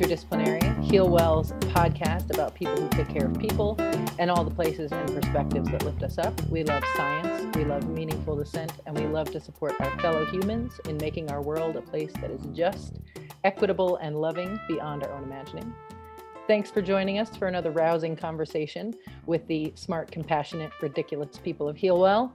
Interdisciplinary, Healwell's podcast about people who take care of people and all the places and perspectives that lift us up. We love science, we love meaningful dissent, and we love to support our fellow humans in making our world a place that is just, equitable, and loving beyond our own imagining. Thanks for joining us for another rousing conversation with the smart, compassionate, ridiculous people of Healwell.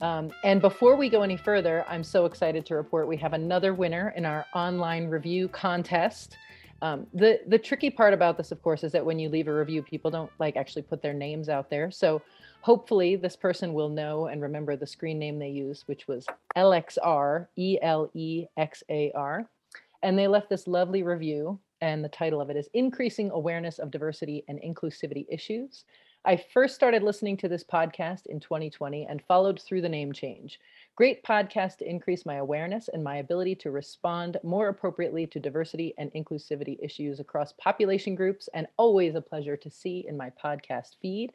Um, and before we go any further, I'm so excited to report we have another winner in our online review contest. Um, the the tricky part about this, of course, is that when you leave a review, people don't like actually put their names out there. So hopefully, this person will know and remember the screen name they used, which was LXR E L E X A R, and they left this lovely review. And the title of it is "Increasing Awareness of Diversity and Inclusivity Issues." I first started listening to this podcast in 2020 and followed through the name change. Great podcast to increase my awareness and my ability to respond more appropriately to diversity and inclusivity issues across population groups, and always a pleasure to see in my podcast feed.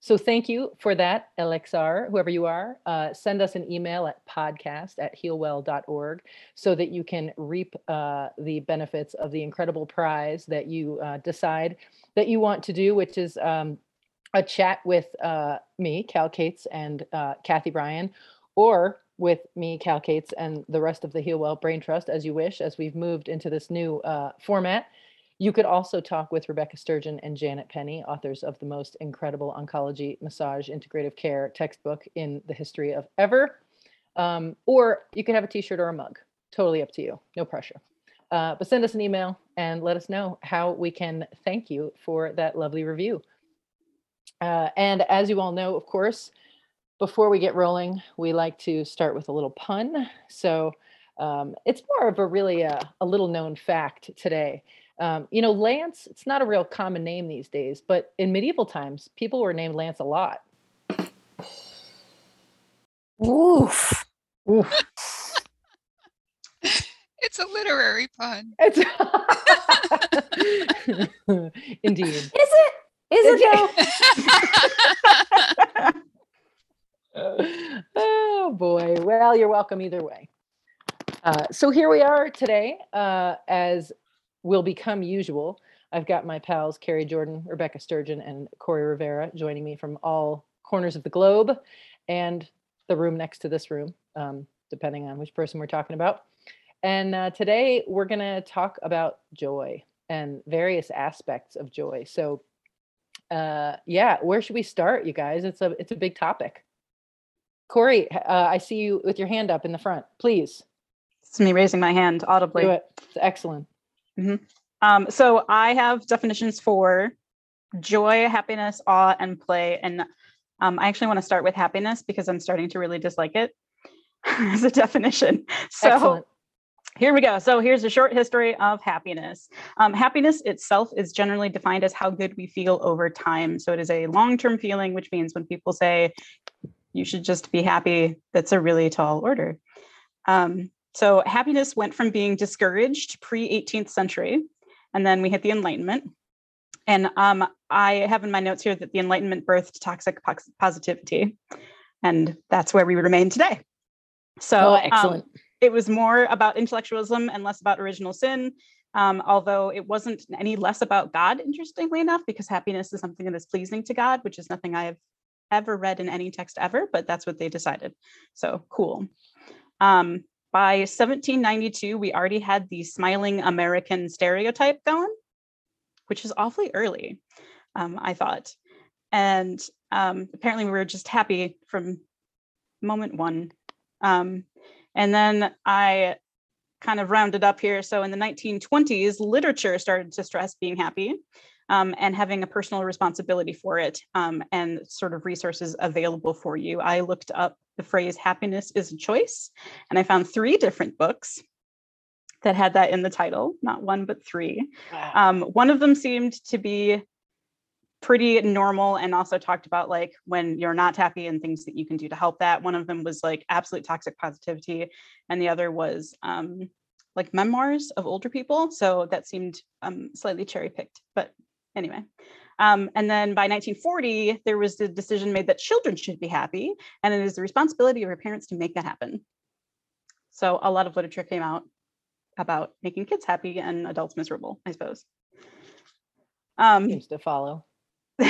So thank you for that, LXR, whoever you are. Uh, send us an email at podcast at healwell.org so that you can reap uh, the benefits of the incredible prize that you uh, decide that you want to do, which is um, a chat with uh, me, Cal Cates, and uh, Kathy Bryan, or with me, Cal Cates, and the rest of the Healwell Brain Trust, as you wish, as we've moved into this new uh, format. You could also talk with Rebecca Sturgeon and Janet Penny, authors of the most incredible oncology massage integrative care textbook in the history of ever. Um, or you could have a t shirt or a mug. Totally up to you. No pressure. Uh, but send us an email and let us know how we can thank you for that lovely review. Uh, and as you all know, of course, before we get rolling, we like to start with a little pun. So um, it's more of a really a, uh, a little known fact today. Um, you know, Lance, it's not a real common name these days, but in medieval times, people were named Lance a lot. Oof. Oof. it's a literary pun. It's Indeed. Is it? Is it though? Oh boy. Well, you're welcome either way. Uh, so here we are today, uh, as will become usual. I've got my pals Carrie Jordan, Rebecca Sturgeon, and Corey Rivera joining me from all corners of the globe and the room next to this room, um, depending on which person we're talking about. And uh, today we're going to talk about joy and various aspects of joy. So uh, yeah, where should we start, you guys? It's a it's a big topic. Corey, uh, I see you with your hand up in the front. Please. It's me raising my hand audibly. Do it. It's excellent. Mm-hmm. Um, so I have definitions for joy, happiness, awe, and play. And um, I actually want to start with happiness because I'm starting to really dislike it as a definition. So Excellent. Here we go. So here's a short history of happiness. Um, happiness itself is generally defined as how good we feel over time. So it is a long term feeling, which means when people say you should just be happy, that's a really tall order. Um, so happiness went from being discouraged pre 18th century, and then we hit the Enlightenment. And um, I have in my notes here that the Enlightenment birthed toxic positivity, and that's where we remain today. So oh, excellent. Um, it was more about intellectualism and less about original sin. Um, although it wasn't any less about God, interestingly enough, because happiness is something that is pleasing to God, which is nothing I have ever read in any text ever, but that's what they decided. So cool. Um, by 1792, we already had the smiling American stereotype going, which is awfully early, um, I thought. And um, apparently, we were just happy from moment one. Um, and then I kind of rounded up here. So in the 1920s, literature started to stress being happy um, and having a personal responsibility for it um, and sort of resources available for you. I looked up the phrase happiness is a choice, and I found three different books that had that in the title, not one, but three. Wow. Um, one of them seemed to be pretty normal and also talked about like when you're not happy and things that you can do to help that one of them was like absolute toxic positivity and the other was um like memoirs of older people so that seemed um slightly cherry picked but anyway um, and then by 1940 there was the decision made that children should be happy and it is the responsibility of our parents to make that happen so a lot of literature came out about making kids happy and adults miserable, I suppose. Um, Seems to follow.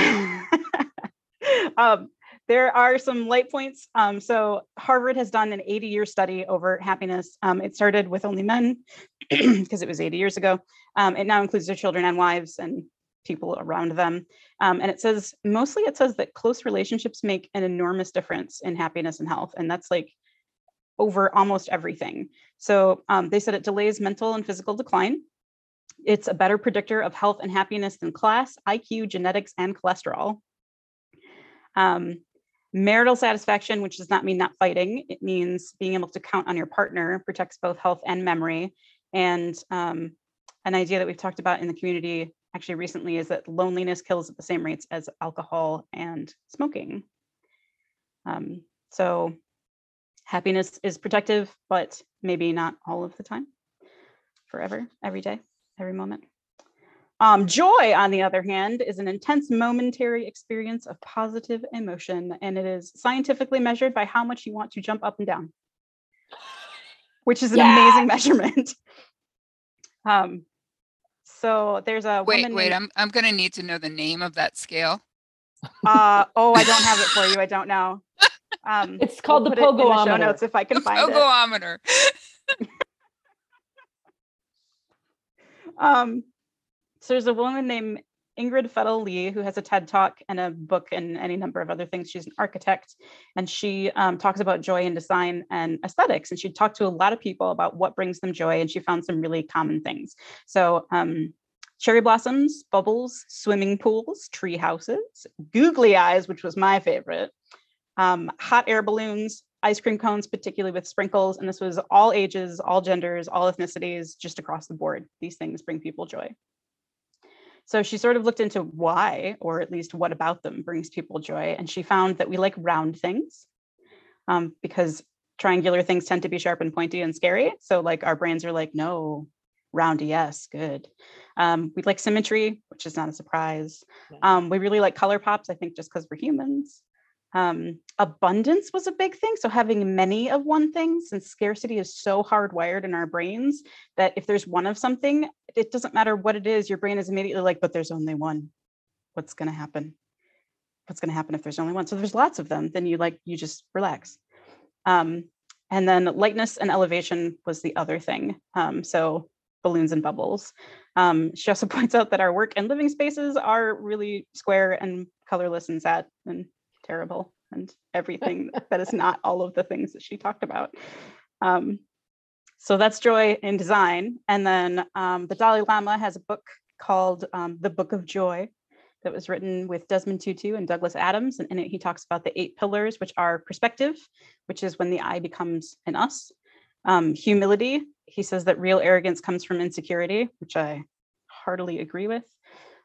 um, there are some light points. Um, so Harvard has done an 80 year study over happiness. Um, it started with only men because it was 80 years ago. Um, it now includes their children and wives and people around them. Um, and it says, mostly it says that close relationships make an enormous difference in happiness and health. And that's like over almost everything. So um, they said it delays mental and physical decline. It's a better predictor of health and happiness than class, IQ, genetics, and cholesterol. Um, marital satisfaction, which does not mean not fighting, it means being able to count on your partner, protects both health and memory. And um, an idea that we've talked about in the community actually recently is that loneliness kills at the same rates as alcohol and smoking. Um, so happiness is protective, but maybe not all of the time, forever, every day, every moment. Um, joy, on the other hand, is an intense momentary experience of positive emotion, and it is scientifically measured by how much you want to jump up and down, which is an amazing measurement. Um, so there's a Wait, woman wait, named- I'm, I'm gonna need to know the name of that scale. uh, oh, I don't have it for you. I don't know. Um, It's called we'll the put it in show notes if I can The find it. pogometer. Um, so there's a woman named Ingrid Fetell Lee who has a TED talk and a book and any number of other things. She's an architect and she um, talks about joy and design and aesthetics. And she talked to a lot of people about what brings them joy. And she found some really common things. So um, cherry blossoms, bubbles, swimming pools, tree houses, googly eyes, which was my favorite, um, hot air balloons, ice cream cones, particularly with sprinkles. And this was all ages, all genders, all ethnicities, just across the board. These things bring people joy. So she sort of looked into why, or at least what about them brings people joy. And she found that we like round things um, because triangular things tend to be sharp and pointy and scary. So like our brains are like, no, round, yes, good. Um, we like symmetry, which is not a surprise. Um, we really like color pops, I think just because we're humans. Um, abundance was a big thing. So having many of one thing, since scarcity is so hardwired in our brains that if there's one of something, it doesn't matter what it is, your brain is immediately like, but there's only one. What's going to happen? What's going to happen if there's only one? So there's lots of them, then you like, you just relax. Um, and then lightness and elevation was the other thing. Um, so balloons and bubbles. Um, she also points out that our work and living spaces are really square and colorless and sad and terrible and everything that is not all of the things that she talked about. Um, so that's joy in design. And then um, the Dalai Lama has a book called um, The Book of Joy that was written with Desmond Tutu and Douglas Abrams. And in it, he talks about the eight pillars, which are perspective, which is when the I becomes an us. Um, humility, he says that real arrogance comes from insecurity, which I heartily agree with.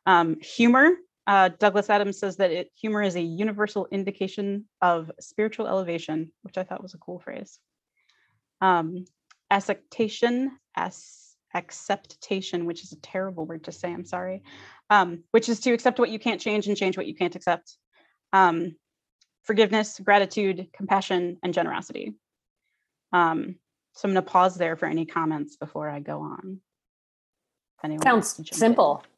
Um, humor, uh, Douglas Abrams says that it, humor is a universal indication of spiritual elevation, which I thought was a cool phrase. Um, acceptation, as acceptation, which is a terrible word to say, I'm sorry, um, which is to accept what you can't change and change what you can't accept. Um, forgiveness, gratitude, compassion, and generosity. Um, so I'm going to pause there for any comments before I go on. If anyone Sounds simple. in.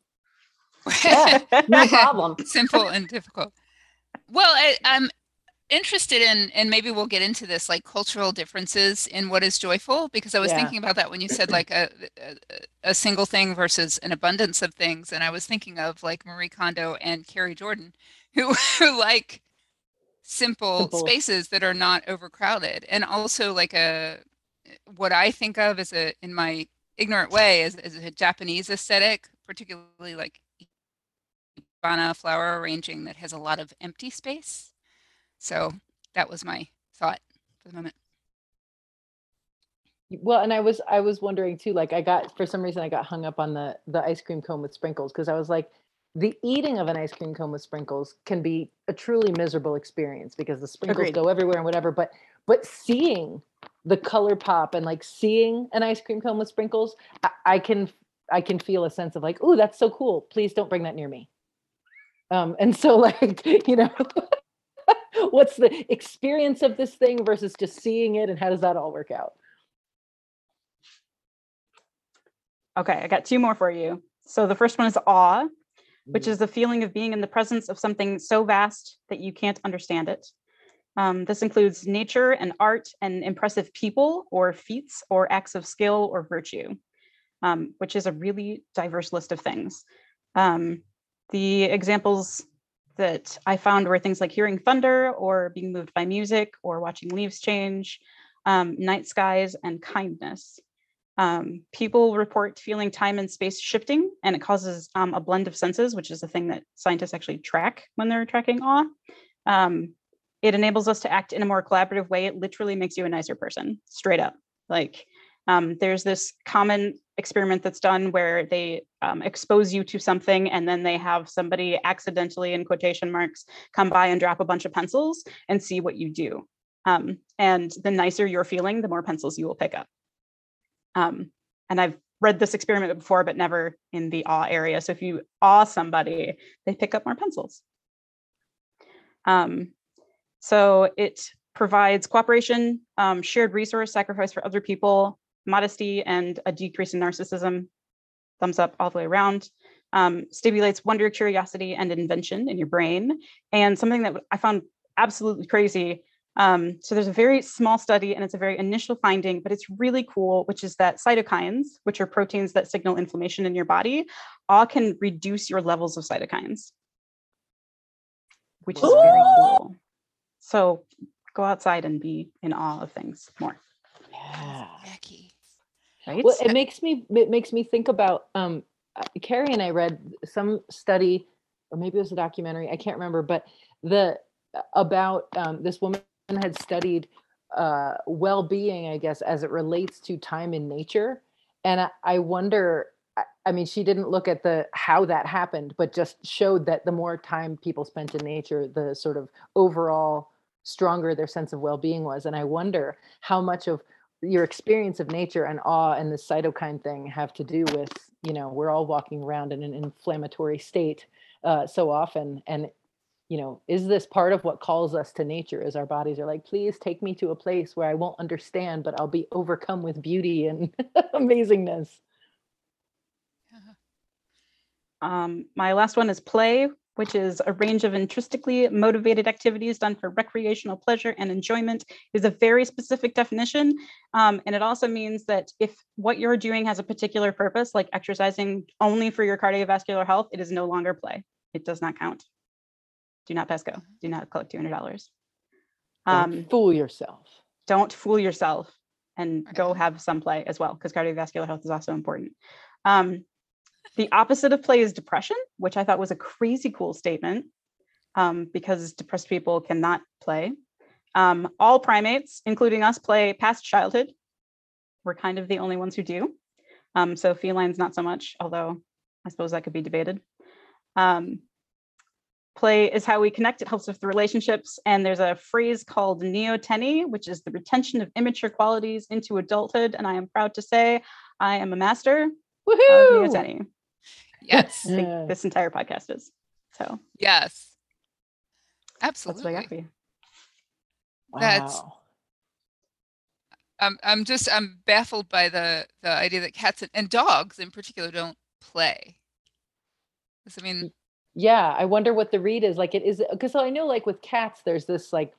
Simple. Yeah, no problem. Simple and difficult. Well, I, I'm interested in, and maybe we'll get into this, like cultural differences in what is joyful, because I was Yeah. thinking about that when you said like a, a a single thing versus an abundance of things, and I was thinking of like Marie Kondo and Carrie Jordan, who who like simple Simple. spaces that are not overcrowded, and also like a what I think of as a in my ignorant way as, as a Japanese aesthetic, particularly like Ikebana flower arranging that has a lot of empty space. So that was my thought for the moment. Well, and I was I was wondering too. Like I got for some reason I got hung up on the the ice cream cone with sprinkles because I was like, the eating of an ice cream cone with sprinkles can be a truly miserable experience because the sprinkles Agreed. go everywhere and whatever. But but seeing the color pop and like seeing an ice cream cone with sprinkles, I, I can I can feel a sense of like, oh, that's so cool. Please don't bring that near me. Um, and so like you know. What's the experience of this thing versus just seeing it, and how does that all work out? Okay, I got two more for you. So the first one is awe, which Mm. is the feeling of being in the presence of something so vast that you can't understand it. Um, this includes nature and art and impressive people or feats or acts of skill or virtue, um, which is a really diverse list of things. Um, the examples that I found were things like hearing thunder or being moved by music or watching leaves change, um, night skies, and kindness. Um, people report feeling time and space shifting, and it causes um, a blend of senses, which is the thing that scientists actually track when they're tracking awe. Um, it enables us to act in a more collaborative way. It literally makes you a nicer person, straight up. Like, um, there's this common experiment that's done where they um, expose you to something and then they have somebody accidentally, in quotation marks, come by and drop a bunch of pencils and see what you do. Um, and the nicer you're feeling, the more pencils you will pick up. Um, and I've read this experiment before, but never in the awe area. So if you awe somebody, they pick up more pencils. Um, so it provides cooperation, um, shared resource, sacrifice for other people, modesty, and a decrease in narcissism. Thumbs up all the way around. Um, stimulates wonder, curiosity, and invention in your brain. And something that I found absolutely crazy um, so there's a very small study and it's a very initial finding, but it's really cool, which is that cytokines, which are proteins that signal inflammation in your body, all can reduce your levels of cytokines, which is very cool. So go outside and be in awe of things more, Yeah. Becky. Right? Well, it makes me it makes me think about um uh, Carrie and I read some study or maybe it was a documentary, I can't remember, but the about um, this woman had studied uh, well-being, I guess, as it relates to time in nature. And I, I wonder, I, I mean, she didn't look at the how that happened, but just showed that the more time people spent in nature, the sort of overall stronger their sense of well-being was. And I wonder how much of your experience of nature and awe and the cytokine thing have to do with you know we're all walking around in an inflammatory state uh, so often and you know is this part of what calls us to nature is our bodies are like please take me to a place where i won't understand but i'll be overcome with beauty and amazingness. Um, my last one is play, which is a range of intrinsically motivated activities done for recreational pleasure and enjoyment is a very specific definition. Um, and it also means that if what you're doing has a particular purpose, like exercising only for your cardiovascular health, it is no longer play. It does not count. Do not pass Go. Do not collect $200. Don't Um, fool yourself don't fool yourself and go have some play as well because cardiovascular health is also important um, the opposite of play is depression which i thought was a crazy cool statement um, because depressed people cannot play um, all primates including us play past childhood we're kind of the only ones who do um, so felines not so much although i suppose that could be debated um, play is how we connect. It helps with the relationships. And there's a phrase called neoteny, which is the retention of immature qualities into adulthood. And I am proud to say I am a master of Woohoo! neoteny. Yes. I think Yeah. this entire podcast is. So Yes. Absolutely. That's what I Absolutely. got for you. That's- Wow. I'm I'm just I'm baffled by the the idea that cats and, and dogs in particular don't play. I mean, yeah i wonder what the read is like it is because i know like with cats there's this like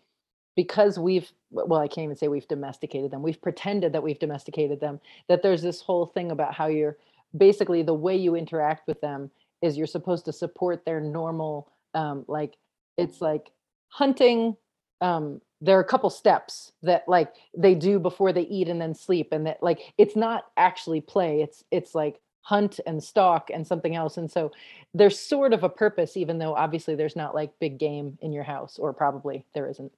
because we've well i can't even say we've domesticated them we've pretended that we've domesticated them that there's this whole thing about how you're basically the way you interact with them is you're supposed to support their normal um like it's like hunting um there are a couple steps that like they do before they eat and then sleep and that like it's not actually play it's it's like hunt and stalk and something else and so there's sort of a purpose even though obviously there's not like big game in your house or probably there isn't.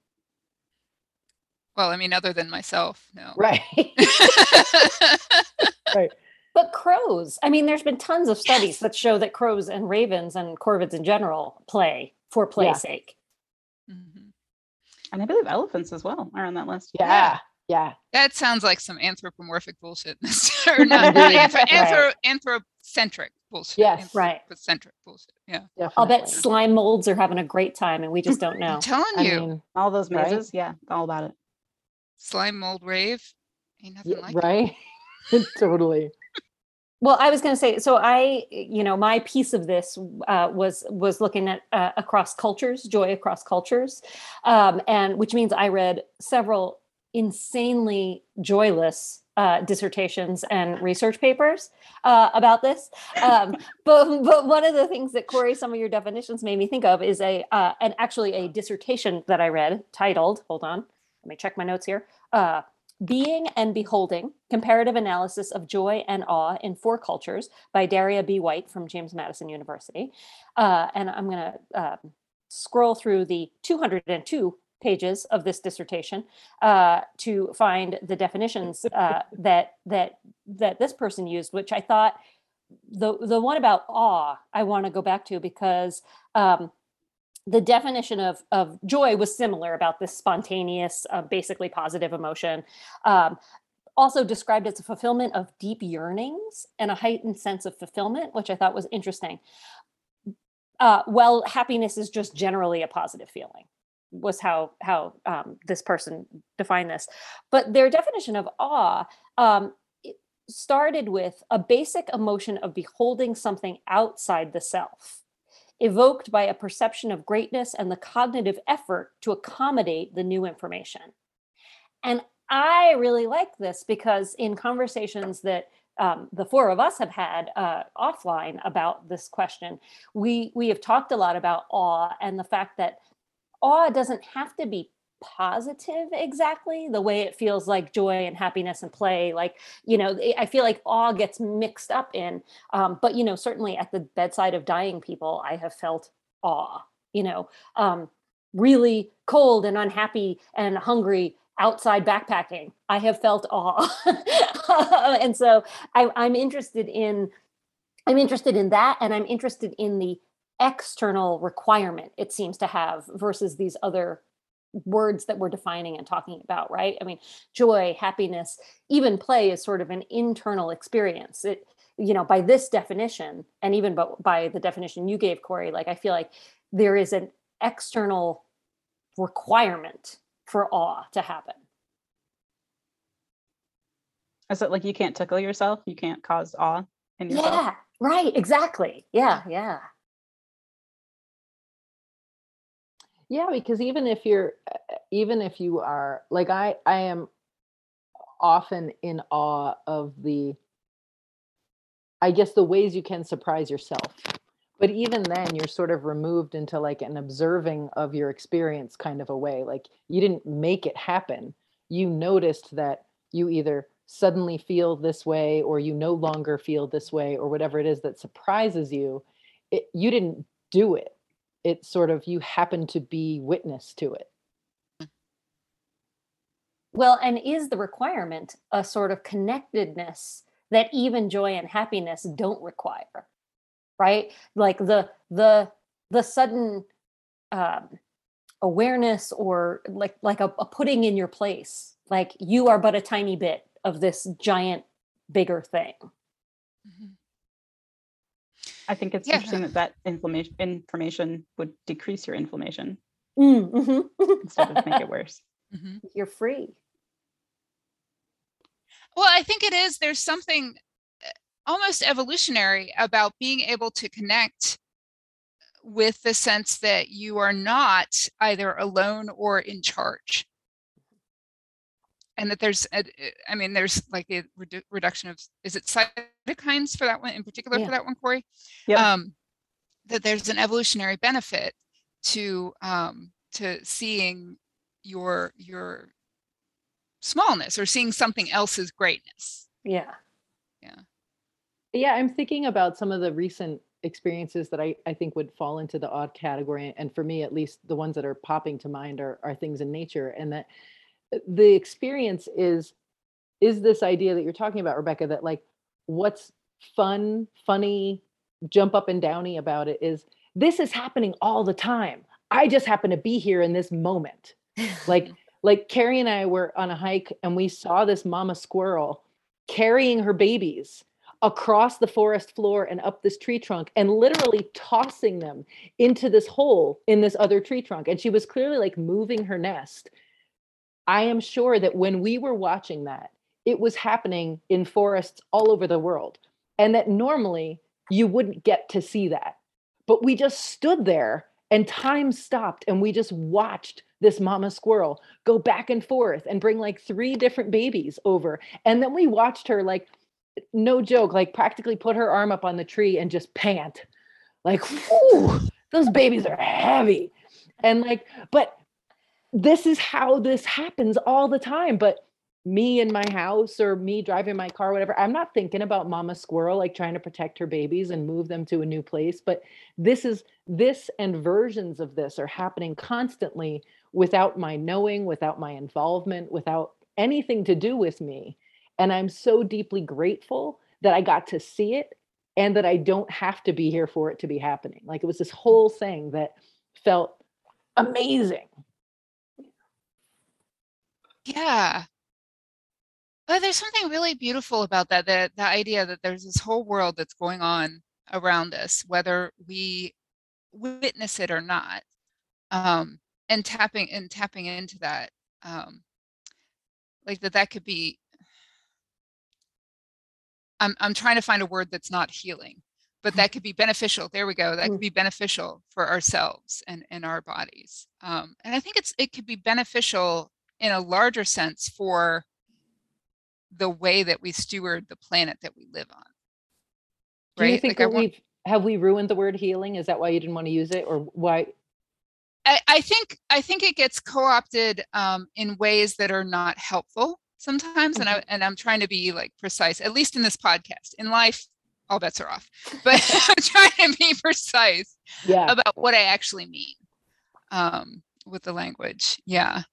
Well, I mean, other than myself, no. right. Right But crows, I mean, there's been tons of studies that show that crows and ravens and corvids in general play for play's Yeah. sake. Mhm. And I believe elephants as well are on that list. yeah yeah That sounds like some anthropomorphic bullshit. or not, not anthro- Right. anthro- anthrocentric bullshit. Yes. Right. Anthropocentric bullshit. Yeah. I'll bet slime molds are having a great time and we just don't know. I'm telling i you, mean All those Right? Yeah, all about it. slime mold rave. Ain't nothing yeah, like it. right totally Well, I was going to say, so I, you know, my piece of this uh, was was looking at uh, across cultures, joy across cultures, um, and which means I read several insanely joyless uh, dissertations and research papers uh, about this. Um, but but one of the things that Corey, some of your definitions made me think of is a uh, and actually a dissertation that I read titled. Hold on, let me check my notes here. Uh, being and Beholding Comparative Analysis of Joy and Awe in Four Cultures by Daria B. White from James Madison University. Uh, and I'm going to uh, scroll through the 202 pages of this dissertation uh, to find the definitions uh, that that that this person used, which I thought the the one about awe I want to go back to because um, the definition of of joy was similar about this spontaneous, uh, basically positive emotion. Um, also described as a fulfillment of deep yearnings and a heightened sense of fulfillment, which I thought was interesting. Uh, well, happiness is just generally a positive feeling, was how how um, this person defined this. But their definition of awe um, started with a basic emotion of beholding something outside the self evoked by a perception of greatness and the cognitive effort to accommodate the new information. And I really like this because in conversations that um, the four of us have had uh, offline about this question, we we have talked a lot about awe and the fact that awe doesn't have to be positive exactly the way it feels like joy and happiness and play like you know i feel like awe gets mixed up in um, but you know certainly at the bedside of dying people i have felt awe you know um, really cold and unhappy and hungry outside backpacking i have felt awe. And so I, i'm interested in i'm interested in that and i'm interested in the external requirement it seems to have versus these other words that we're defining and talking about right? I mean joy happiness even play is sort of an internal experience. It you know by this definition and even by the definition you gave corey like i feel like there is an external requirement for awe to happen. Is it like you can't tickle yourself? You can't cause awe in yourself? Yeah right exactly. Yeah yeah yeah because even if you're even if you are like i i am often in awe of the i guess the ways you can surprise yourself but even then you're sort of removed into like an observing of your experience kind of a way like you didn't make it happen. You noticed that you either suddenly feel this way or you no longer feel this way or whatever it is that surprises you it, you didn't do it it's sort of you happen to be witness to it. Well and is the requirement a sort of connectedness that even joy and happiness don't require? Right? Like the the the sudden um, awareness or like like a, a putting in your place like you are but a tiny bit of this giant bigger thing. Mm-hmm. I think it's yeah. interesting that that inflammation information would decrease your inflammation mm-hmm. instead of make it worse. Mm-hmm. You're free. Well, I think it is. There's something eh, almost evolutionary about being able to connect with the sense that you are not either alone or in charge and that there's a, i mean there's like a redu- reduction of is it cytokines for that one in particular yeah. for that one corey? Yeah um, that there's an evolutionary benefit to um to seeing your your smallness or seeing something else's greatness. Yeah. Yeah. Yeah i'm thinking about some of the recent experiences that I, I think would fall into the odd category and for me at least the ones that are popping to mind are, are things in nature and that the experience is is this idea that you're talking about rebecca that like what's fun funny jump up and downy about it is this is happening all the time. I just happen to be here in this moment. Like like carrie and i were on a hike and we saw this mama squirrel carrying her babies across the forest floor and up this tree trunk and literally tossing them into this hole in this other tree trunk. And she was clearly like moving her nest I am sure that when we were watching that, it was happening in forests all over the world. and that normally you wouldn't get to see that. But we just stood there and time stopped and we just watched this mama squirrel go back and forth and bring like three different babies over. And then we watched her like no joke, like practically put her arm up on the tree and just pant. Like, those babies are heavy. And like, but this is how this happens all the time. But me in my house or me driving my car, whatever, I'm not thinking about mama squirrel, like trying to protect her babies and move them to a new place. But this is this and versions of this are happening constantly without my knowing, without my involvement, without anything to do with me. And I'm so deeply grateful that I got to see it and that I don't have to be here for it to be happening. Like it was this whole thing that felt amazing. Yeah. But there's something really beautiful about that, that the idea that there's this whole world that's going on around us, whether we witness it or not. Um, and tapping and tapping into that. Um, like that that could be I'm I'm trying to find a word that's not healing, but that could be beneficial. There we go. That could be beneficial for ourselves and, and our bodies. Um, and I think it's it could be beneficial in a larger sense for the way that we steward the planet that we live on. Right? Do you think like that we've have we ruined the word healing? Is that why you didn't want to use it, or why? I, I think I think it gets co-opted um, in ways that are not helpful sometimes, mm-hmm. and I and I'm trying to be like precise, at least in this podcast. In life, all bets are off, but I'm trying to be precise yeah. about what I actually mean um, with the language. Yeah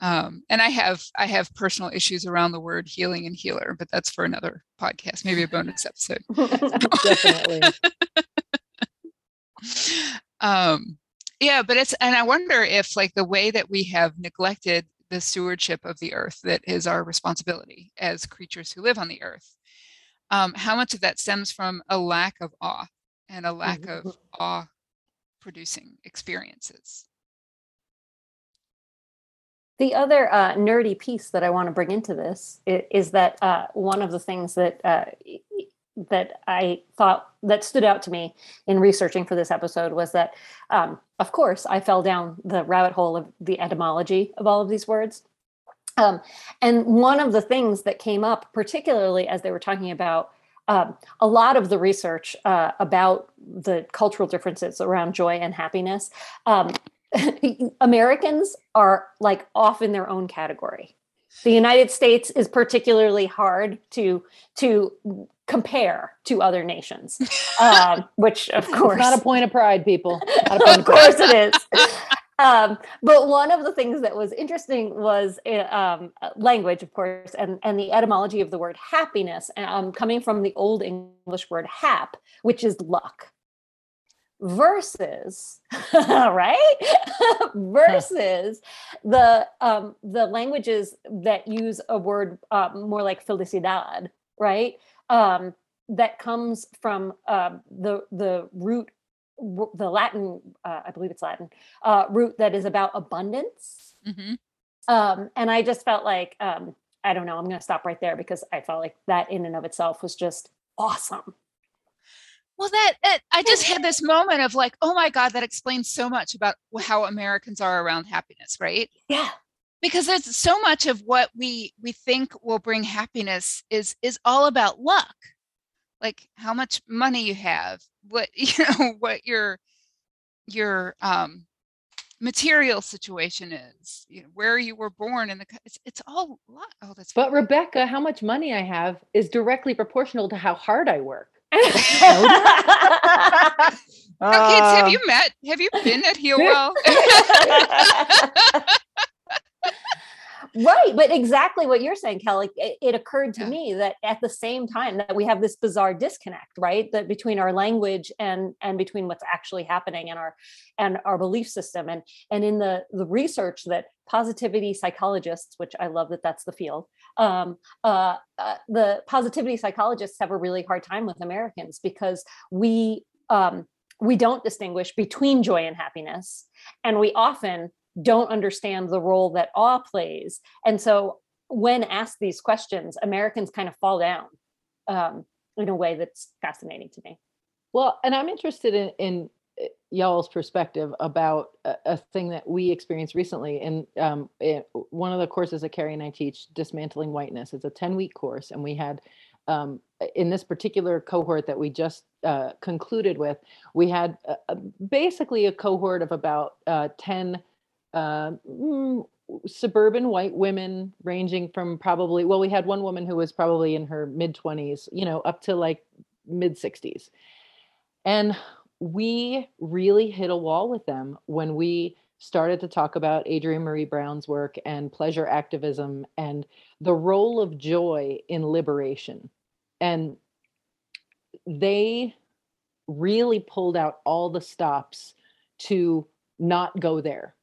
um, and i have i have personal issues around the word healing and healer but that's for another podcast maybe a bonus episode. Definitely. Um, yeah but it's and i wonder if like the way that we have neglected the stewardship of the earth that is our responsibility as creatures who live on the earth um, how much of that stems from a lack of awe and a lack of mm-hmm. awe producing experiences the other uh, nerdy piece that I want to bring into this is, is that uh, one of the things that uh, that I thought that stood out to me in researching for this episode was that, um, of course, I fell down the rabbit hole of the etymology of all of these words. Um, and one of the things that came up, particularly as they were talking about um, a lot of the research uh, about the cultural differences around joy and happiness um, Americans are like off in their own category. The United States is particularly hard to to compare to other nations, um, which of course it's not a point of pride, people. of, of course it is. Um, but one of the things that was interesting was eh, um, language, of course, and, and the etymology of the word happiness, um, coming from the Old English word hap, which is luck versus right? Versus the um the languages that use a word uh, more like felicidad right? Um that comes from uh, the the root the latin uh, i believe it's latin uh, root that is about abundance. Mm-hmm. um and i just felt like um i don't know i'm going to stop right there because i felt like that in and of itself was just awesome well, that, that I just had this moment of like, oh my God, that explains so much about how Americans are around happiness, right? Yeah. Because there's so much of what we we think will bring happiness is is all about luck. Like how much money you have, what you know, what your your um material situation is, you know, where you were born, and the it's it's all luck. Oh, that's. But Rebecca, how much money I have is directly proportional to how hard I work now, kids, have you uh, met? Have you been at Healwell? right but exactly what you're saying kelly it, it occurred to yeah. me that at the same time that we have this bizarre disconnect right that between our language and and between what's actually happening in our and our belief system and and in the the research that positivity psychologists which i love that that's the field um, uh, uh, the positivity psychologists have a really hard time with americans because we um, we don't distinguish between joy and happiness and we often don't understand the role that awe plays. And so when asked these questions, Americans kind of fall down. Um, in a way that's fascinating to me. Well, and I'm interested in, in uh, y'all's perspective about a, a thing that we experienced recently. in, um, it, one of the courses that Carrie and I teach, Dismantling Whiteness, it's a 10 week course. And we had, um, in this particular cohort that we just uh, concluded with, we had uh, uh, basically a cohort of about uh, 10 uh, mm, suburban white women ranging from probably well we had one woman who was probably in her mid 20s you know up to like mid 60s and we really hit a wall with them when we started to talk about Adrienne Maree Brown's work and pleasure activism and the role of joy in liberation. And they really pulled out all the stops to not go there.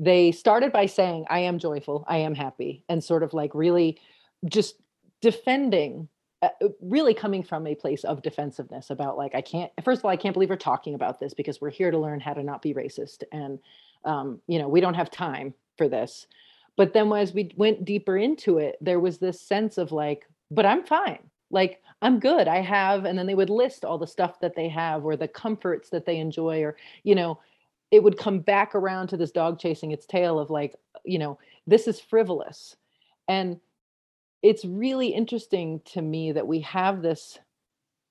They started by saying, I am joyful, I am happy, and sort of like really just defending uh, uh, really coming from a place of defensiveness about like i can't first of all i can't believe we're talking about this because we're here to learn how to not be racist and um, you know we don't have time for this. But then as we went deeper into it there was this sense of like but i'm fine. Like i'm good. I have and then they would list all the stuff that they have or the comforts that they enjoy or you know it would come back around to this dog chasing its tail of like you know this is frivolous and it's really interesting to me that we have this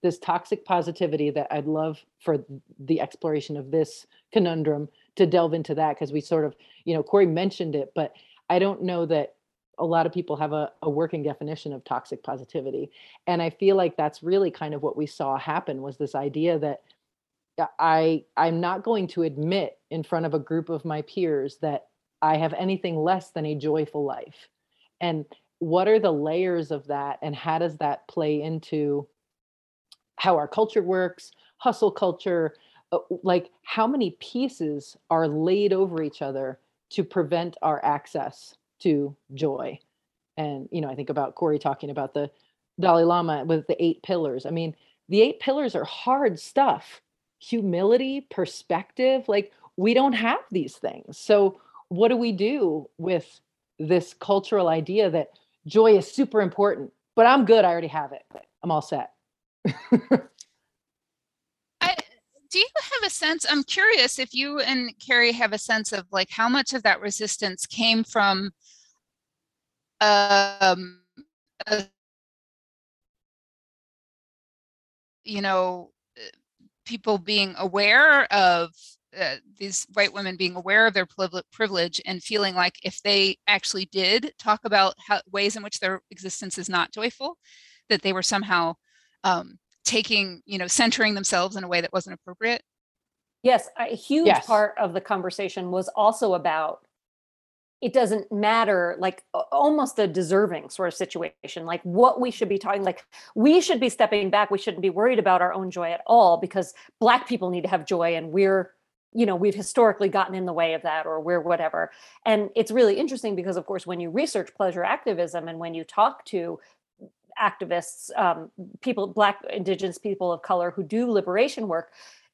this toxic positivity that I'd love for the exploration of this conundrum to delve into that because we sort of, you know, Corey mentioned it, but I don't know that a lot of people have a, a working definition of toxic positivity. And I feel like that's really kind of what we saw happen was this idea that I I'm not going to admit in front of a group of my peers that I have anything less than a joyful life. And what are the layers of that and how does that play into how our culture works hustle culture uh, like how many pieces are laid over each other to prevent our access to joy? And you know i think about corey talking about the dalai lama with the eight pillars. I mean the eight pillars are hard stuff humility perspective like we don't have these things so what do we do with this cultural idea that joy is super important, but I'm good. I already have it. I'm all set. I, do you have a sense? I'm curious if you and Carrie have a sense of like how much of that resistance came from um, a, you know, people being aware of uh, these white women being aware of their privilege and feeling like if they actually did talk about how, ways in which their existence is not joyful, that they were somehow um, taking, you know, centering themselves in a way that wasn't appropriate. Yes, a huge yes. part of the conversation was also about it doesn't matter like almost a deserving sort of situation like what we should be talking like we should be stepping back we shouldn't be worried about our own joy at all because black people need to have joy and we're you know we've historically gotten in the way of that or we're whatever. And it's really interesting because of course when you research pleasure activism and when you talk to activists um, people black indigenous people of color who do liberation work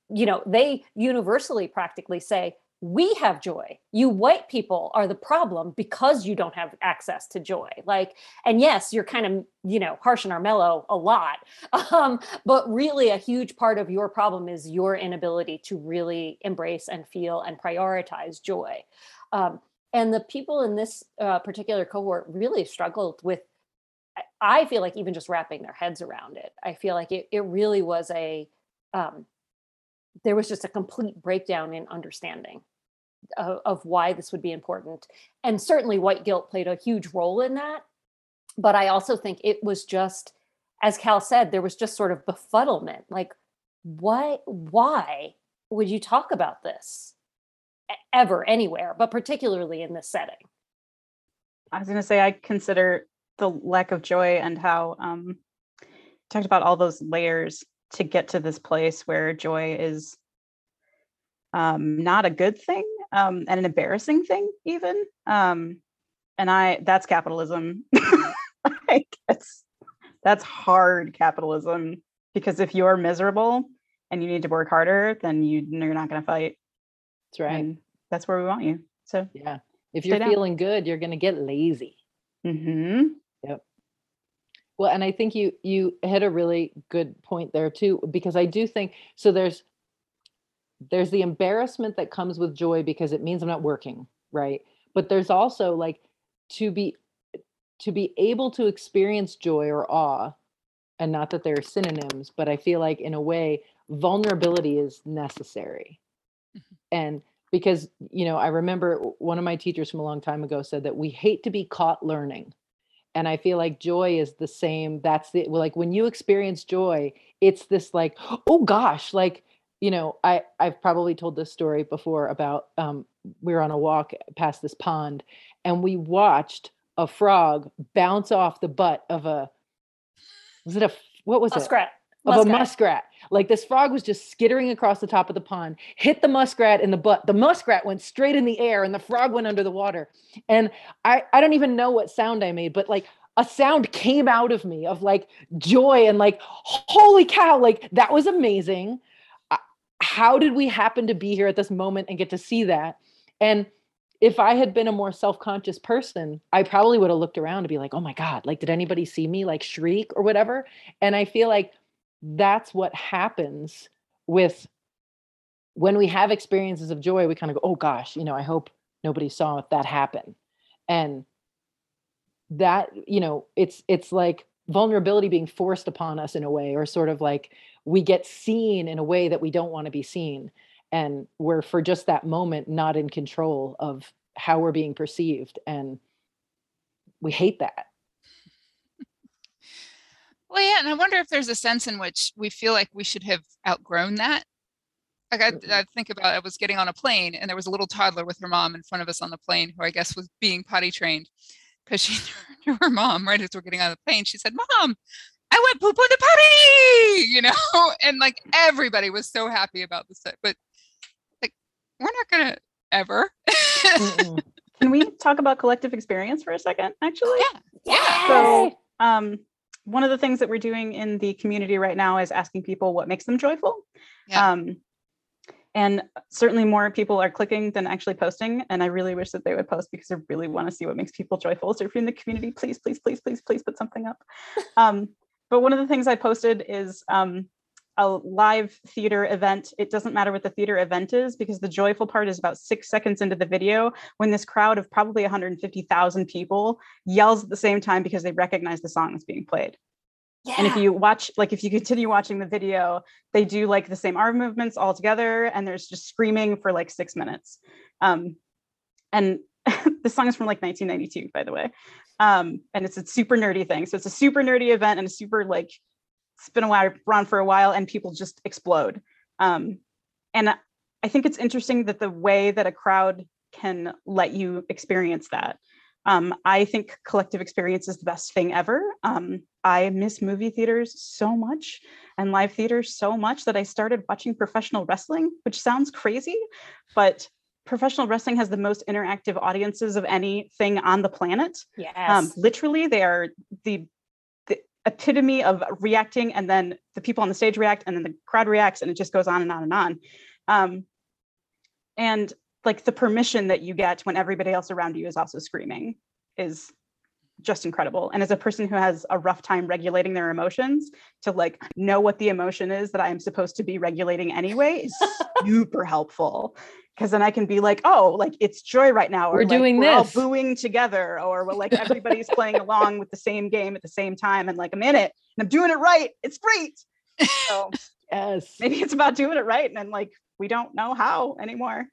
you know they universally practically say we have joy. You white people are the problem because you don't have access to joy. Like and yes you're kind of you know harsh and our mellow a lot. Um, but really a huge part of your problem is your inability to really embrace and feel and prioritize joy. Um, and the people in this uh, particular cohort really struggled with i feel like even just wrapping their heads around it. I feel like it, it really was a um, there was just a complete breakdown in understanding of, of why this would be important. And certainly white guilt played a huge role in that. But I also think it was just, as Cal said, there was just sort of befuddlement. Like, why, why would you talk about this ever, anywhere, but particularly in this setting? I was going to say, I consider the lack of joy and how um, talked about all those layers to get to this place where joy is um, not a good thing um, and an embarrassing thing even um, and i that's capitalism. Like it's that's hard capitalism because if you're miserable and you need to work harder then you, you're not going to fight. That's right. And that's where we want you. So yeah. If you're feeling good you're going to get lazy. Mm-hmm. Well, and I think you you hit a really good point there too, because I do think so. There's there's the embarrassment that comes with joy because it means I'm not working, right? But there's also like to be to be able to experience joy or awe, and not that they're synonyms, but I feel like in a way vulnerability is necessary. Mhm. And because you know, I remember one of my teachers from a long time ago said that we hate to be caught learning and i feel like joy is the same that's the well, like when you experience joy it's this like oh gosh like you know i i've probably told this story before about um we were on a walk past this pond and we watched a frog bounce off the butt of a was it a what was it Muskrat. of a Muskrat. Like this frog was just skittering across the top of the pond, hit the muskrat in the butt. The muskrat went straight in the air and the frog went under the water. And I I don't even know what sound I made, but like a sound came out of me of like joy and like holy cow, like that was amazing. How did we happen to be here at this moment and get to see that? And if I had been a more self-conscious person, I probably would have looked around to be like, "Oh my god, like did anybody see me like shriek or whatever?" And I feel like that's what happens with when we have experiences of joy we kind of go oh gosh you know i hope nobody saw that happen. And that you know it's it's like vulnerability being forced upon us in a way or sort of like we get seen in a way that we don't want to be seen and we're for just that moment not in control of how we're being perceived and we hate that Well, yeah, and I wonder if there's a sense in which we feel like we should have outgrown that. Like I, Mhm. I think about I was getting on a plane and there was a little toddler with her mom in front of us on the plane who I guess was being potty trained because she turned to her mom right as we're getting on the plane. She said, "Mom, I went poop on the potty," you know, and like everybody was so happy about this. But like, we're not gonna ever. Can we talk about collective experience for a second, actually? yeah, yeah. So, um, one of the things that we're doing in the community right now is asking people what makes them joyful. Yeah. Um, and certainly more people are clicking than actually posting. And I really wish that they would post because I really want to see what makes people joyful. So if you're in the community, please, please, please, please, please put something up. Um, but one of the things I posted is um, a live theater event. It doesn't matter what the theater event is because the joyful part is about six seconds into the video when this crowd of probably 150,000 people yells at the same time because they recognize the song that's being played. Yeah. And if you watch, like if you continue watching the video, they do like the same arm movements all together, and there's just screaming for like six minutes. Um, and this song is from like 1992, by the way. Um, and it's a super nerdy thing. So it's a super nerdy event and a super like it's been around for a while, and people just explode. Um, and I think it's interesting that the way that a crowd can let you experience that. Um, I think collective experience is the best thing ever. Um, I miss movie theaters so much and live theaters so much that I started watching professional wrestling, which sounds crazy, but professional wrestling has the most interactive audiences of anything on the planet. yes. Um, literally, they are the epitome of reacting, and then the people on the stage react, and then the crowd reacts, and it just goes on and on and on. Um, and like the permission that you get when everybody else around you is also screaming is just incredible. And as a person who has a rough time regulating their emotions, to like know what the emotion is that I am supposed to be regulating anyway is super helpful. Because then I can be like, oh, like it's joy right now, or We're like, doing we're all booing together, or we're like everybody's playing along with the same game at the same time, and like I'm in it and I'm doing it right. It's great. So yes maybe it's about doing it right, and then like we don't know how anymore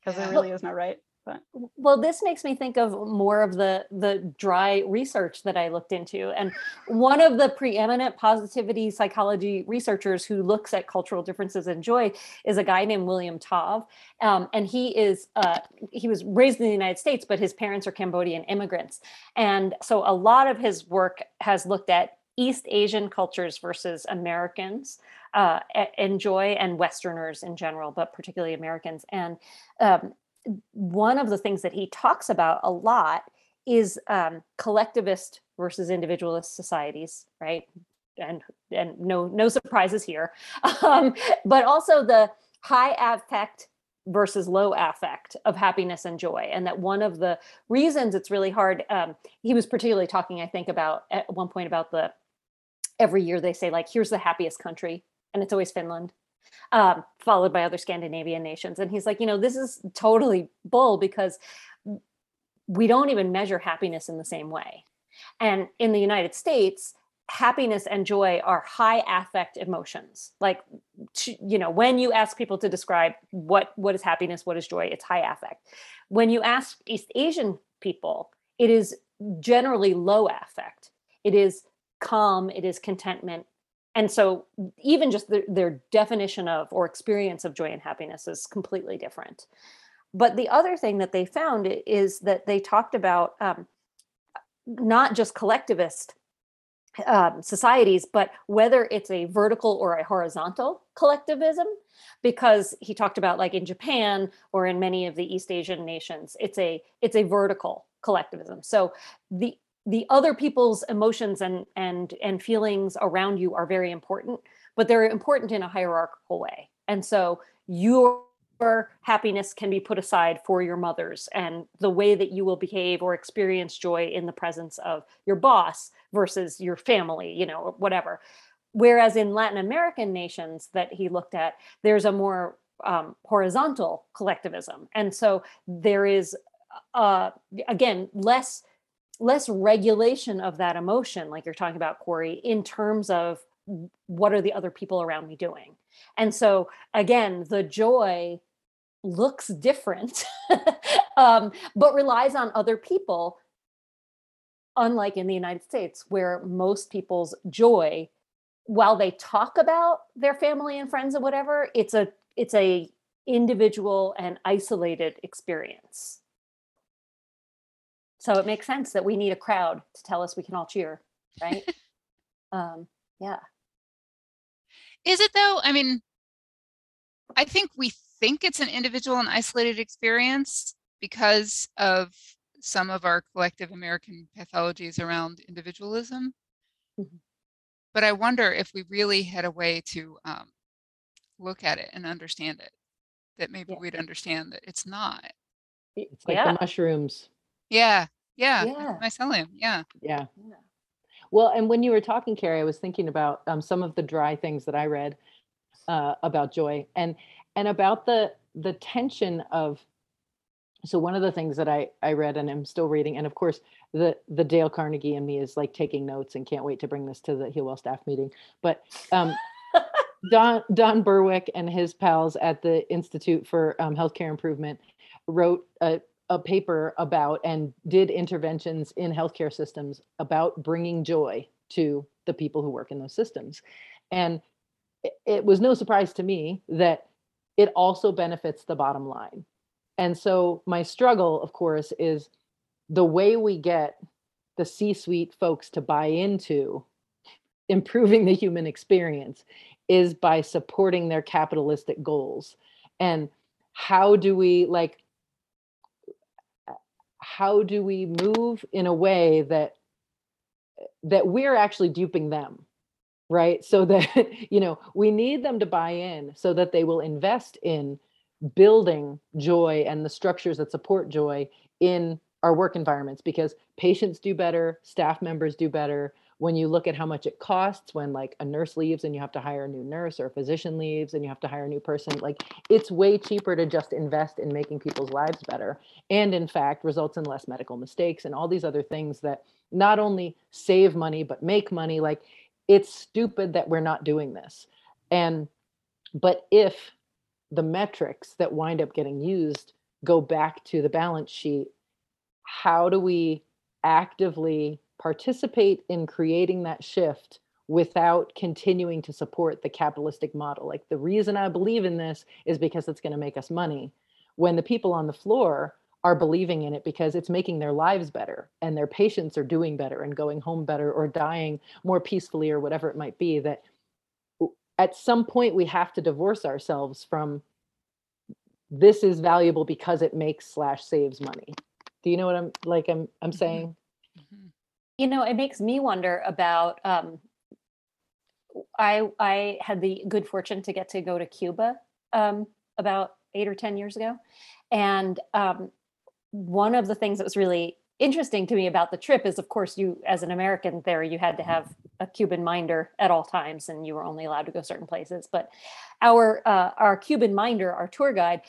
because Yeah. there really is no right. But well this makes me think of more of the the dry research that i looked into and one of the preeminent positivity psychology researchers who looks at cultural differences and joy is a guy named william tov um, and he is uh, he was raised in the united states but his parents are cambodian immigrants and so a lot of his work has looked at east asian cultures versus americans uh, a- and joy and westerners in general but particularly americans and um, one of the things that he talks about a lot is um, collectivist versus individualist societies, right? And and no no surprises here, um, but also the high affect versus low affect of happiness and joy. And that one of the reasons it's really hard um, he was particularly talking i think about at one point about the every year they say like here's the happiest country and it's always finland. Um, followed by other scandinavian nations and he's like you know this is totally bull because we don't even measure happiness in the same way. And in the united states happiness and joy are high affect emotions. Like you know when you ask people to describe what what is happiness what is joy it's high affect. When you ask east asian people it is generally low affect. It is calm it is contentment and so even just the, their definition of or experience of joy and happiness is completely different but the other thing that they found is that they talked about um, not just collectivist um, societies, but whether it's a vertical or a horizontal collectivism, because he talked about like in Japan or in many of the East Asian nations, it's a it's a vertical collectivism. So the the other people's emotions and and and feelings around you are very important, but they're important in a hierarchical way. And so your happiness can be put aside for your mother's and the way that you will behave or experience joy in the presence of your boss versus your family, you know, whatever. Whereas in Latin American nations that he looked at, there's a more um, horizontal collectivism, and so there is, uh, again, less less regulation of that emotion, like you're talking about, Corey, in terms of what are the other people around me doing, and so again, the joy looks different, um, but relies on other people unlike in the United States, where most people's joy, while they talk about their family and friends and whatever, it's a it's a individual and isolated experience. So it makes sense that we need a crowd to tell us we can all cheer, right? um, yeah. Is it though? I mean, I think we think it's an individual and isolated experience because of some of our collective American pathologies around individualism. Mhm. But I wonder if we really had a way to um, look at it and understand it, that maybe Yeah. we'd understand that it's not. It's like yeah. the mushrooms. Yeah, yeah, Yeah. mycelium. Yeah. Yeah. Yeah. Well, and when you were talking, Carrie, I was thinking about um, some of the dry things that I read uh, about joy and and about the the tension of. So one of the things that I I read and I'm still reading, and of course the the Dale Carnegie and me is like taking notes and can't wait to bring this to the Healwell staff meeting. But um, Don Don Berwick and his pals at the Institute for um, Healthcare Improvement wrote a, a paper about and did interventions in healthcare systems about bringing joy to the people who work in those systems. And it, was no surprise to me that it also benefits the bottom line. And so my struggle, of course, is the way we get the C suite folks to buy into improving the human experience is by supporting their capitalistic goals. And how do we like how do we move in a way that that we're actually duping them right? So that you know we need them to buy in so that they will invest in building joy and the structures that support joy in our work environments because patients do better staff members do better when you look at how much it costs when like a nurse leaves and you have to hire a new nurse or a physician leaves and you have to hire a new person like it's way cheaper to just invest in making people's lives better. And in fact results in less medical mistakes and all these other things that not only save money but make money. Like it's stupid that we're not doing this. And but if the metrics that wind up getting used go back to the balance sheet how do we actively participate in creating that shift without continuing to support the capitalistic model like the reason i believe in this is because it's going to make us money when the people on the floor are believing in it because it's making their lives better and their patients are doing better and going home better or dying more peacefully or whatever it might be that at some point we have to divorce ourselves from this is valuable because it makes slash saves money do you know what i'm like i'm i'm Mhm. saying Mhm. You know it makes me wonder about um i i had the good fortune to get to go to cuba um about eight or 10 years ago. And um, one of the things that was really interesting to me about the trip is, of course, you, as an American there, you had to have a Cuban minder at all times and you were only allowed to go certain places. But our, uh, our Cuban minder, our tour guide,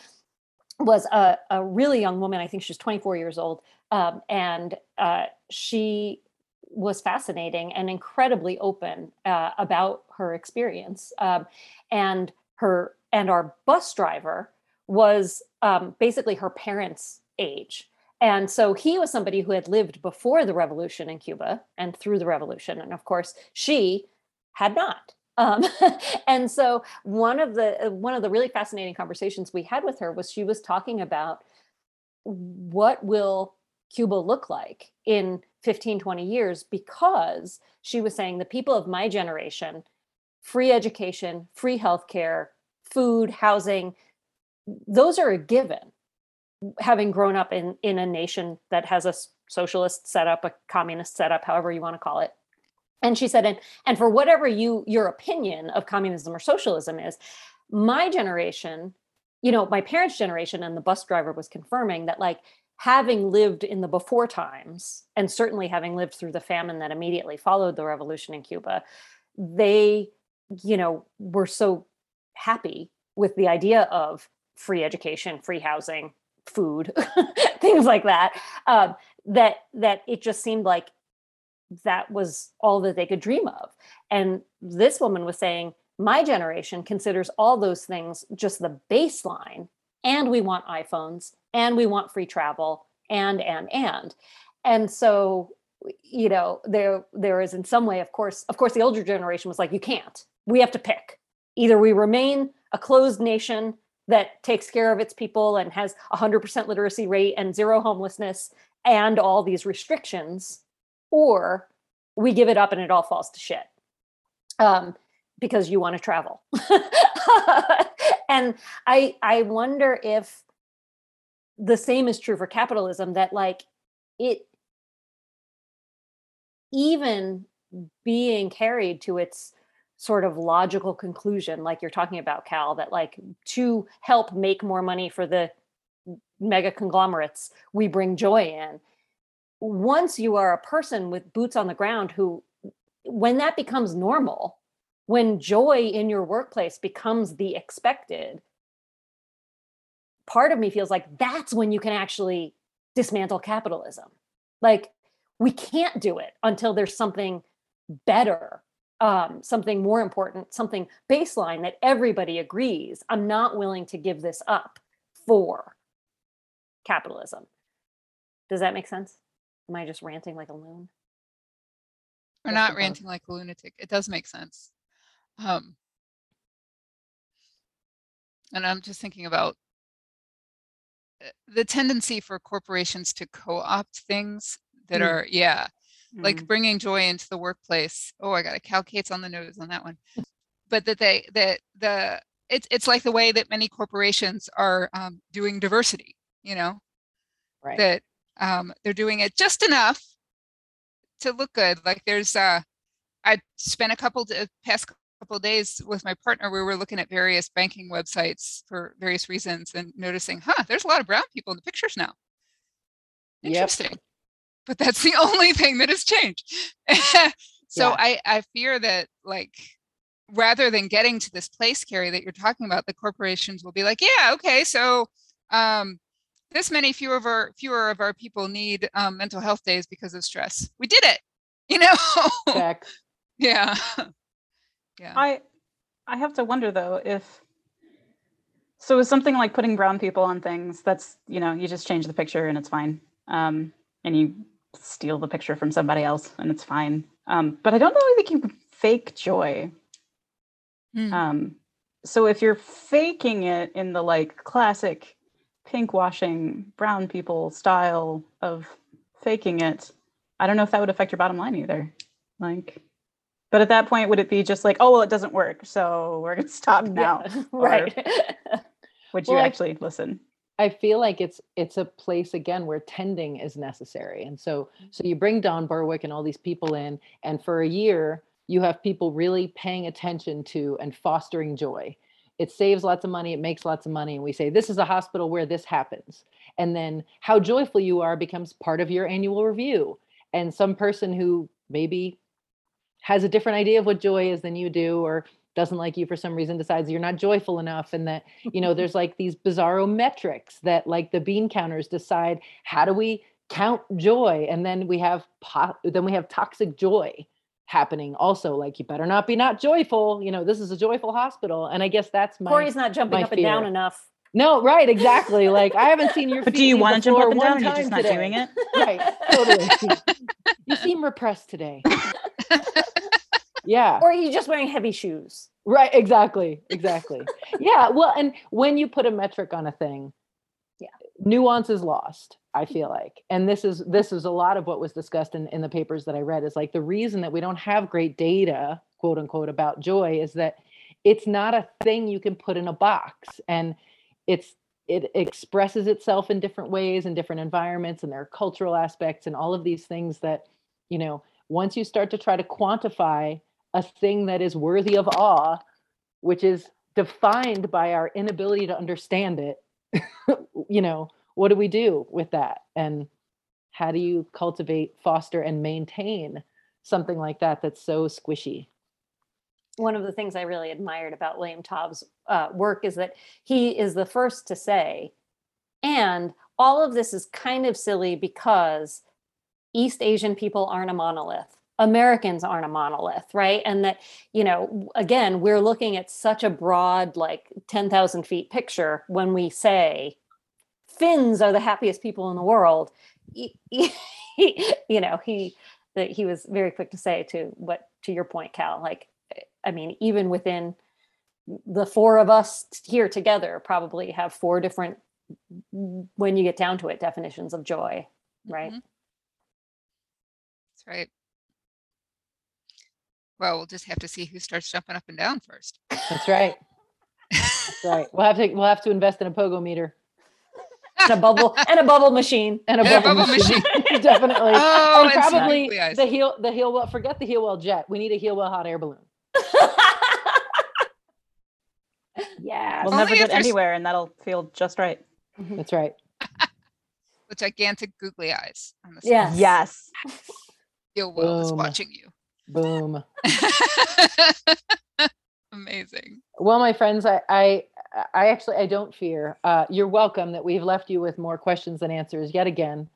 was a, a really young woman. I think she was 24 years old. Um, and uh, she was fascinating and incredibly open uh, about her experience. Um, and her and our bus driver was um, basically her parents' age. And so he was somebody who had lived before the revolution in Cuba and through the revolution. And of course, she had not. Um, and so one of the one of the really fascinating conversations we had with her was she was talking about what will Cuba look like in 15, 20 years because she was saying the people of my generation, free education, free healthcare, food, housing, those are a given. Having grown up in, in a nation that has a socialist setup, a communist setup, however you want to call it. And she said, and, and for whatever you your opinion of communism or socialism is, my generation, you know, my parents' generation and the bus driver was confirming that like having lived in the before times and certainly having lived through the famine that immediately followed the revolution in Cuba, they, you know, were so happy with the idea of free education, free housing, food, things like that, um, that that it just seemed like that was all that they could dream of. And this woman was saying, my generation considers all those things just the baseline and we want iPhones and we want free travel and and and. And so you know there there is in some way of course of course the older generation was like you can't. We have to pick. Either we remain a closed nation that takes care of its people and has a 100% literacy rate and zero homelessness and all these restrictions or we give it up and it all falls to shit. Um, because you want to travel. And i i wonder if the same is true for capitalism that like it even being carried to its sort of logical conclusion like you're talking about cal that like to help make more money for the mega conglomerates we bring joy in once you are a person with boots on the ground who when that becomes normal when joy in your workplace becomes the expected part of me feels like that's when you can actually dismantle capitalism. Like we can't do it until there's something better um, something more important something baseline that everybody agrees i'm not willing to give this up for capitalism. Does that make sense? Am i just ranting like a loon? We're not ranting like a lunatic. It does make sense. Um, and I'm just thinking about the tendency for corporations to co-opt things that Mm. are, yeah, like Mm. bringing joy into the workplace. Oh, I got a Cal Cates on the nose on that one. But that they that the it's it's like the way that many corporations are um, doing diversity. You know, Right. that um, they're doing it just enough to look good. Like there's uh, I spent a couple d- past couple of days with my partner. We were looking at various banking websites for various reasons and noticing, huh, there's a lot of brown people in the pictures now. Yep. Interesting. But that's the only thing that has changed. so Yeah. I I fear that like rather than getting to this place, Carrie, that you're talking about, the corporations will be like, yeah, okay, so um, this many fewer of our fewer of our people need um, mental health days because of stress. We did it, you know. Yeah, yeah. I I have to wonder though if so is something like putting brown people on things that's you know you just change the picture and it's fine um, and you steal the picture from somebody else and it's fine um, but I don't know if you can fake joy Hmm. um, so if you're faking it in the like classic pink washing brown people style of faking it, I don't know if that would affect your bottom line either. Like, but at that point, would it be just like, oh well, it doesn't work, so we're gonna stop now? Yeah, right Would you Well, I- actually listen? I feel like it's it's a place again where tending is necessary. And so mm-hmm. so you bring Don Berwick and all these people in and for a year you have people really paying attention to and fostering joy it saves lots of money, it makes lots of money. And we say, this is a hospital where this happens. And then how joyful you are becomes part of your annual review. And some person who maybe has a different idea of what joy is than you do, or doesn't like you for some reason decides you're not joyful enough and that you know there's like these bizarro metrics that like the bean counters decide how do we count joy and then we have po- then we have toxic joy happening also like you better not be not joyful you know this is a joyful hospital and i guess that's my Corey's not jumping my up and down enough. no right exactly like i haven't seen your But do you want to jump up and down? Or you're just not today. doing it. right totally you seem repressed today yeah Or are you just wearing heavy shoes? Right, exactly. Exactly. yeah. Well, and when you put a metric on a thing, Yeah. nuance is lost, I mm. feel like. And this is this is a lot of what was discussed in, in the papers that I read is like the reason that we don't have great data, quote unquote, about joy is that it's not a thing you can put in a box. And it's it expresses itself in different ways in different environments and there are cultural aspects and all of these things that, you know, once you start to try to quantify a thing that is worthy of awe, which is defined by our inability to understand it, you know, what do we do with that? And how do you cultivate, foster, and maintain something like that that's so squishy? one of the things I really admired about William Tov's uh, work is that he is the first to say, and all of this is kind of silly because East Asian people aren't a monolith. Americans aren't a monolith, right? And that, you know, again, we're looking at such a broad, like 10,000 feet picture when we say Finns are the happiest people in the world. You know, he that he was very quick to say to what to your point, Cal, like I mean, even within the four of us here together, probably have four different, when you get down to it, definitions of joy, right? Mhm. That's right. Well, we'll just have to see who starts jumping up and down first. That's right. That's right. We'll have to we'll have to invest in a pogo meter And a bubble and a bubble machine. and a And a bubble, bubble machine. Definitely. Oh, and and probably googly the heel the Healwell forget the Healwell jet. We need a Healwell hot air balloon. Yeah. We'll Only never get there's- anywhere, and that'll feel just right. Mm-hmm. That's right. with gigantic googly eyes on the Yes. side. Yes. Feel well is watching you. Boom. Amazing. Well, my friends, I, I, I actually, I don't fear. Uh, you're welcome that we've left you with more questions than answers yet again,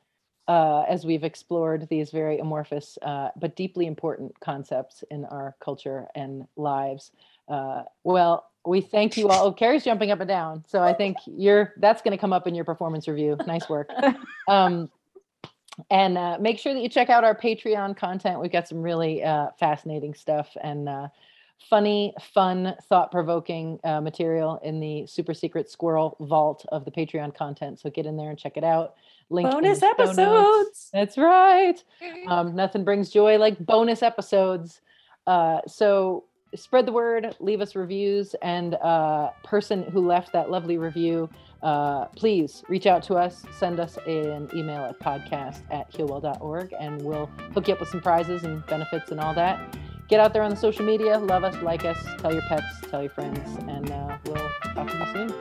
uh, as we've explored these very amorphous uh, but deeply important concepts in our culture and lives. Uh, well, we thank you all. Oh, Carrie's jumping up and down, so I think you're that's going to come up in your performance review. Nice work. Um, and uh, make sure that you check out our Patreon content. We've got some really uh, fascinating stuff and uh, funny, fun, thought provoking uh, material in the super secret squirrel vault of the Patreon content. So get in there and check it out. Link in Bonus episodes. That's right. Um, nothing brings joy like bonus episodes. Uh, so spread the word, leave us reviews, and uh, person who left that lovely review, uh, please reach out to us. Send us an email at podcast at healwell.org, and we'll hook you up with some prizes and benefits and all that. Get out there on the social media, love us, like us, tell your pets, tell your friends, and uh, we'll talk to you soon.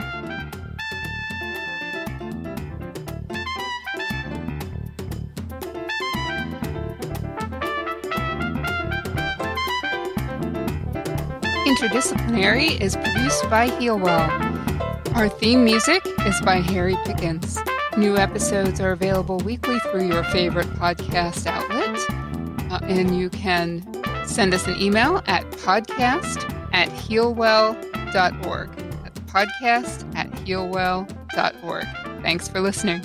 Interdisciplinary is produced by Healwell. Our theme music is by Harry Pickens. New episodes are available weekly through your favorite podcast outlet. Uh, and you can send us an email at podcast at healwell.org. That's podcast at healwell.org. Thanks for listening.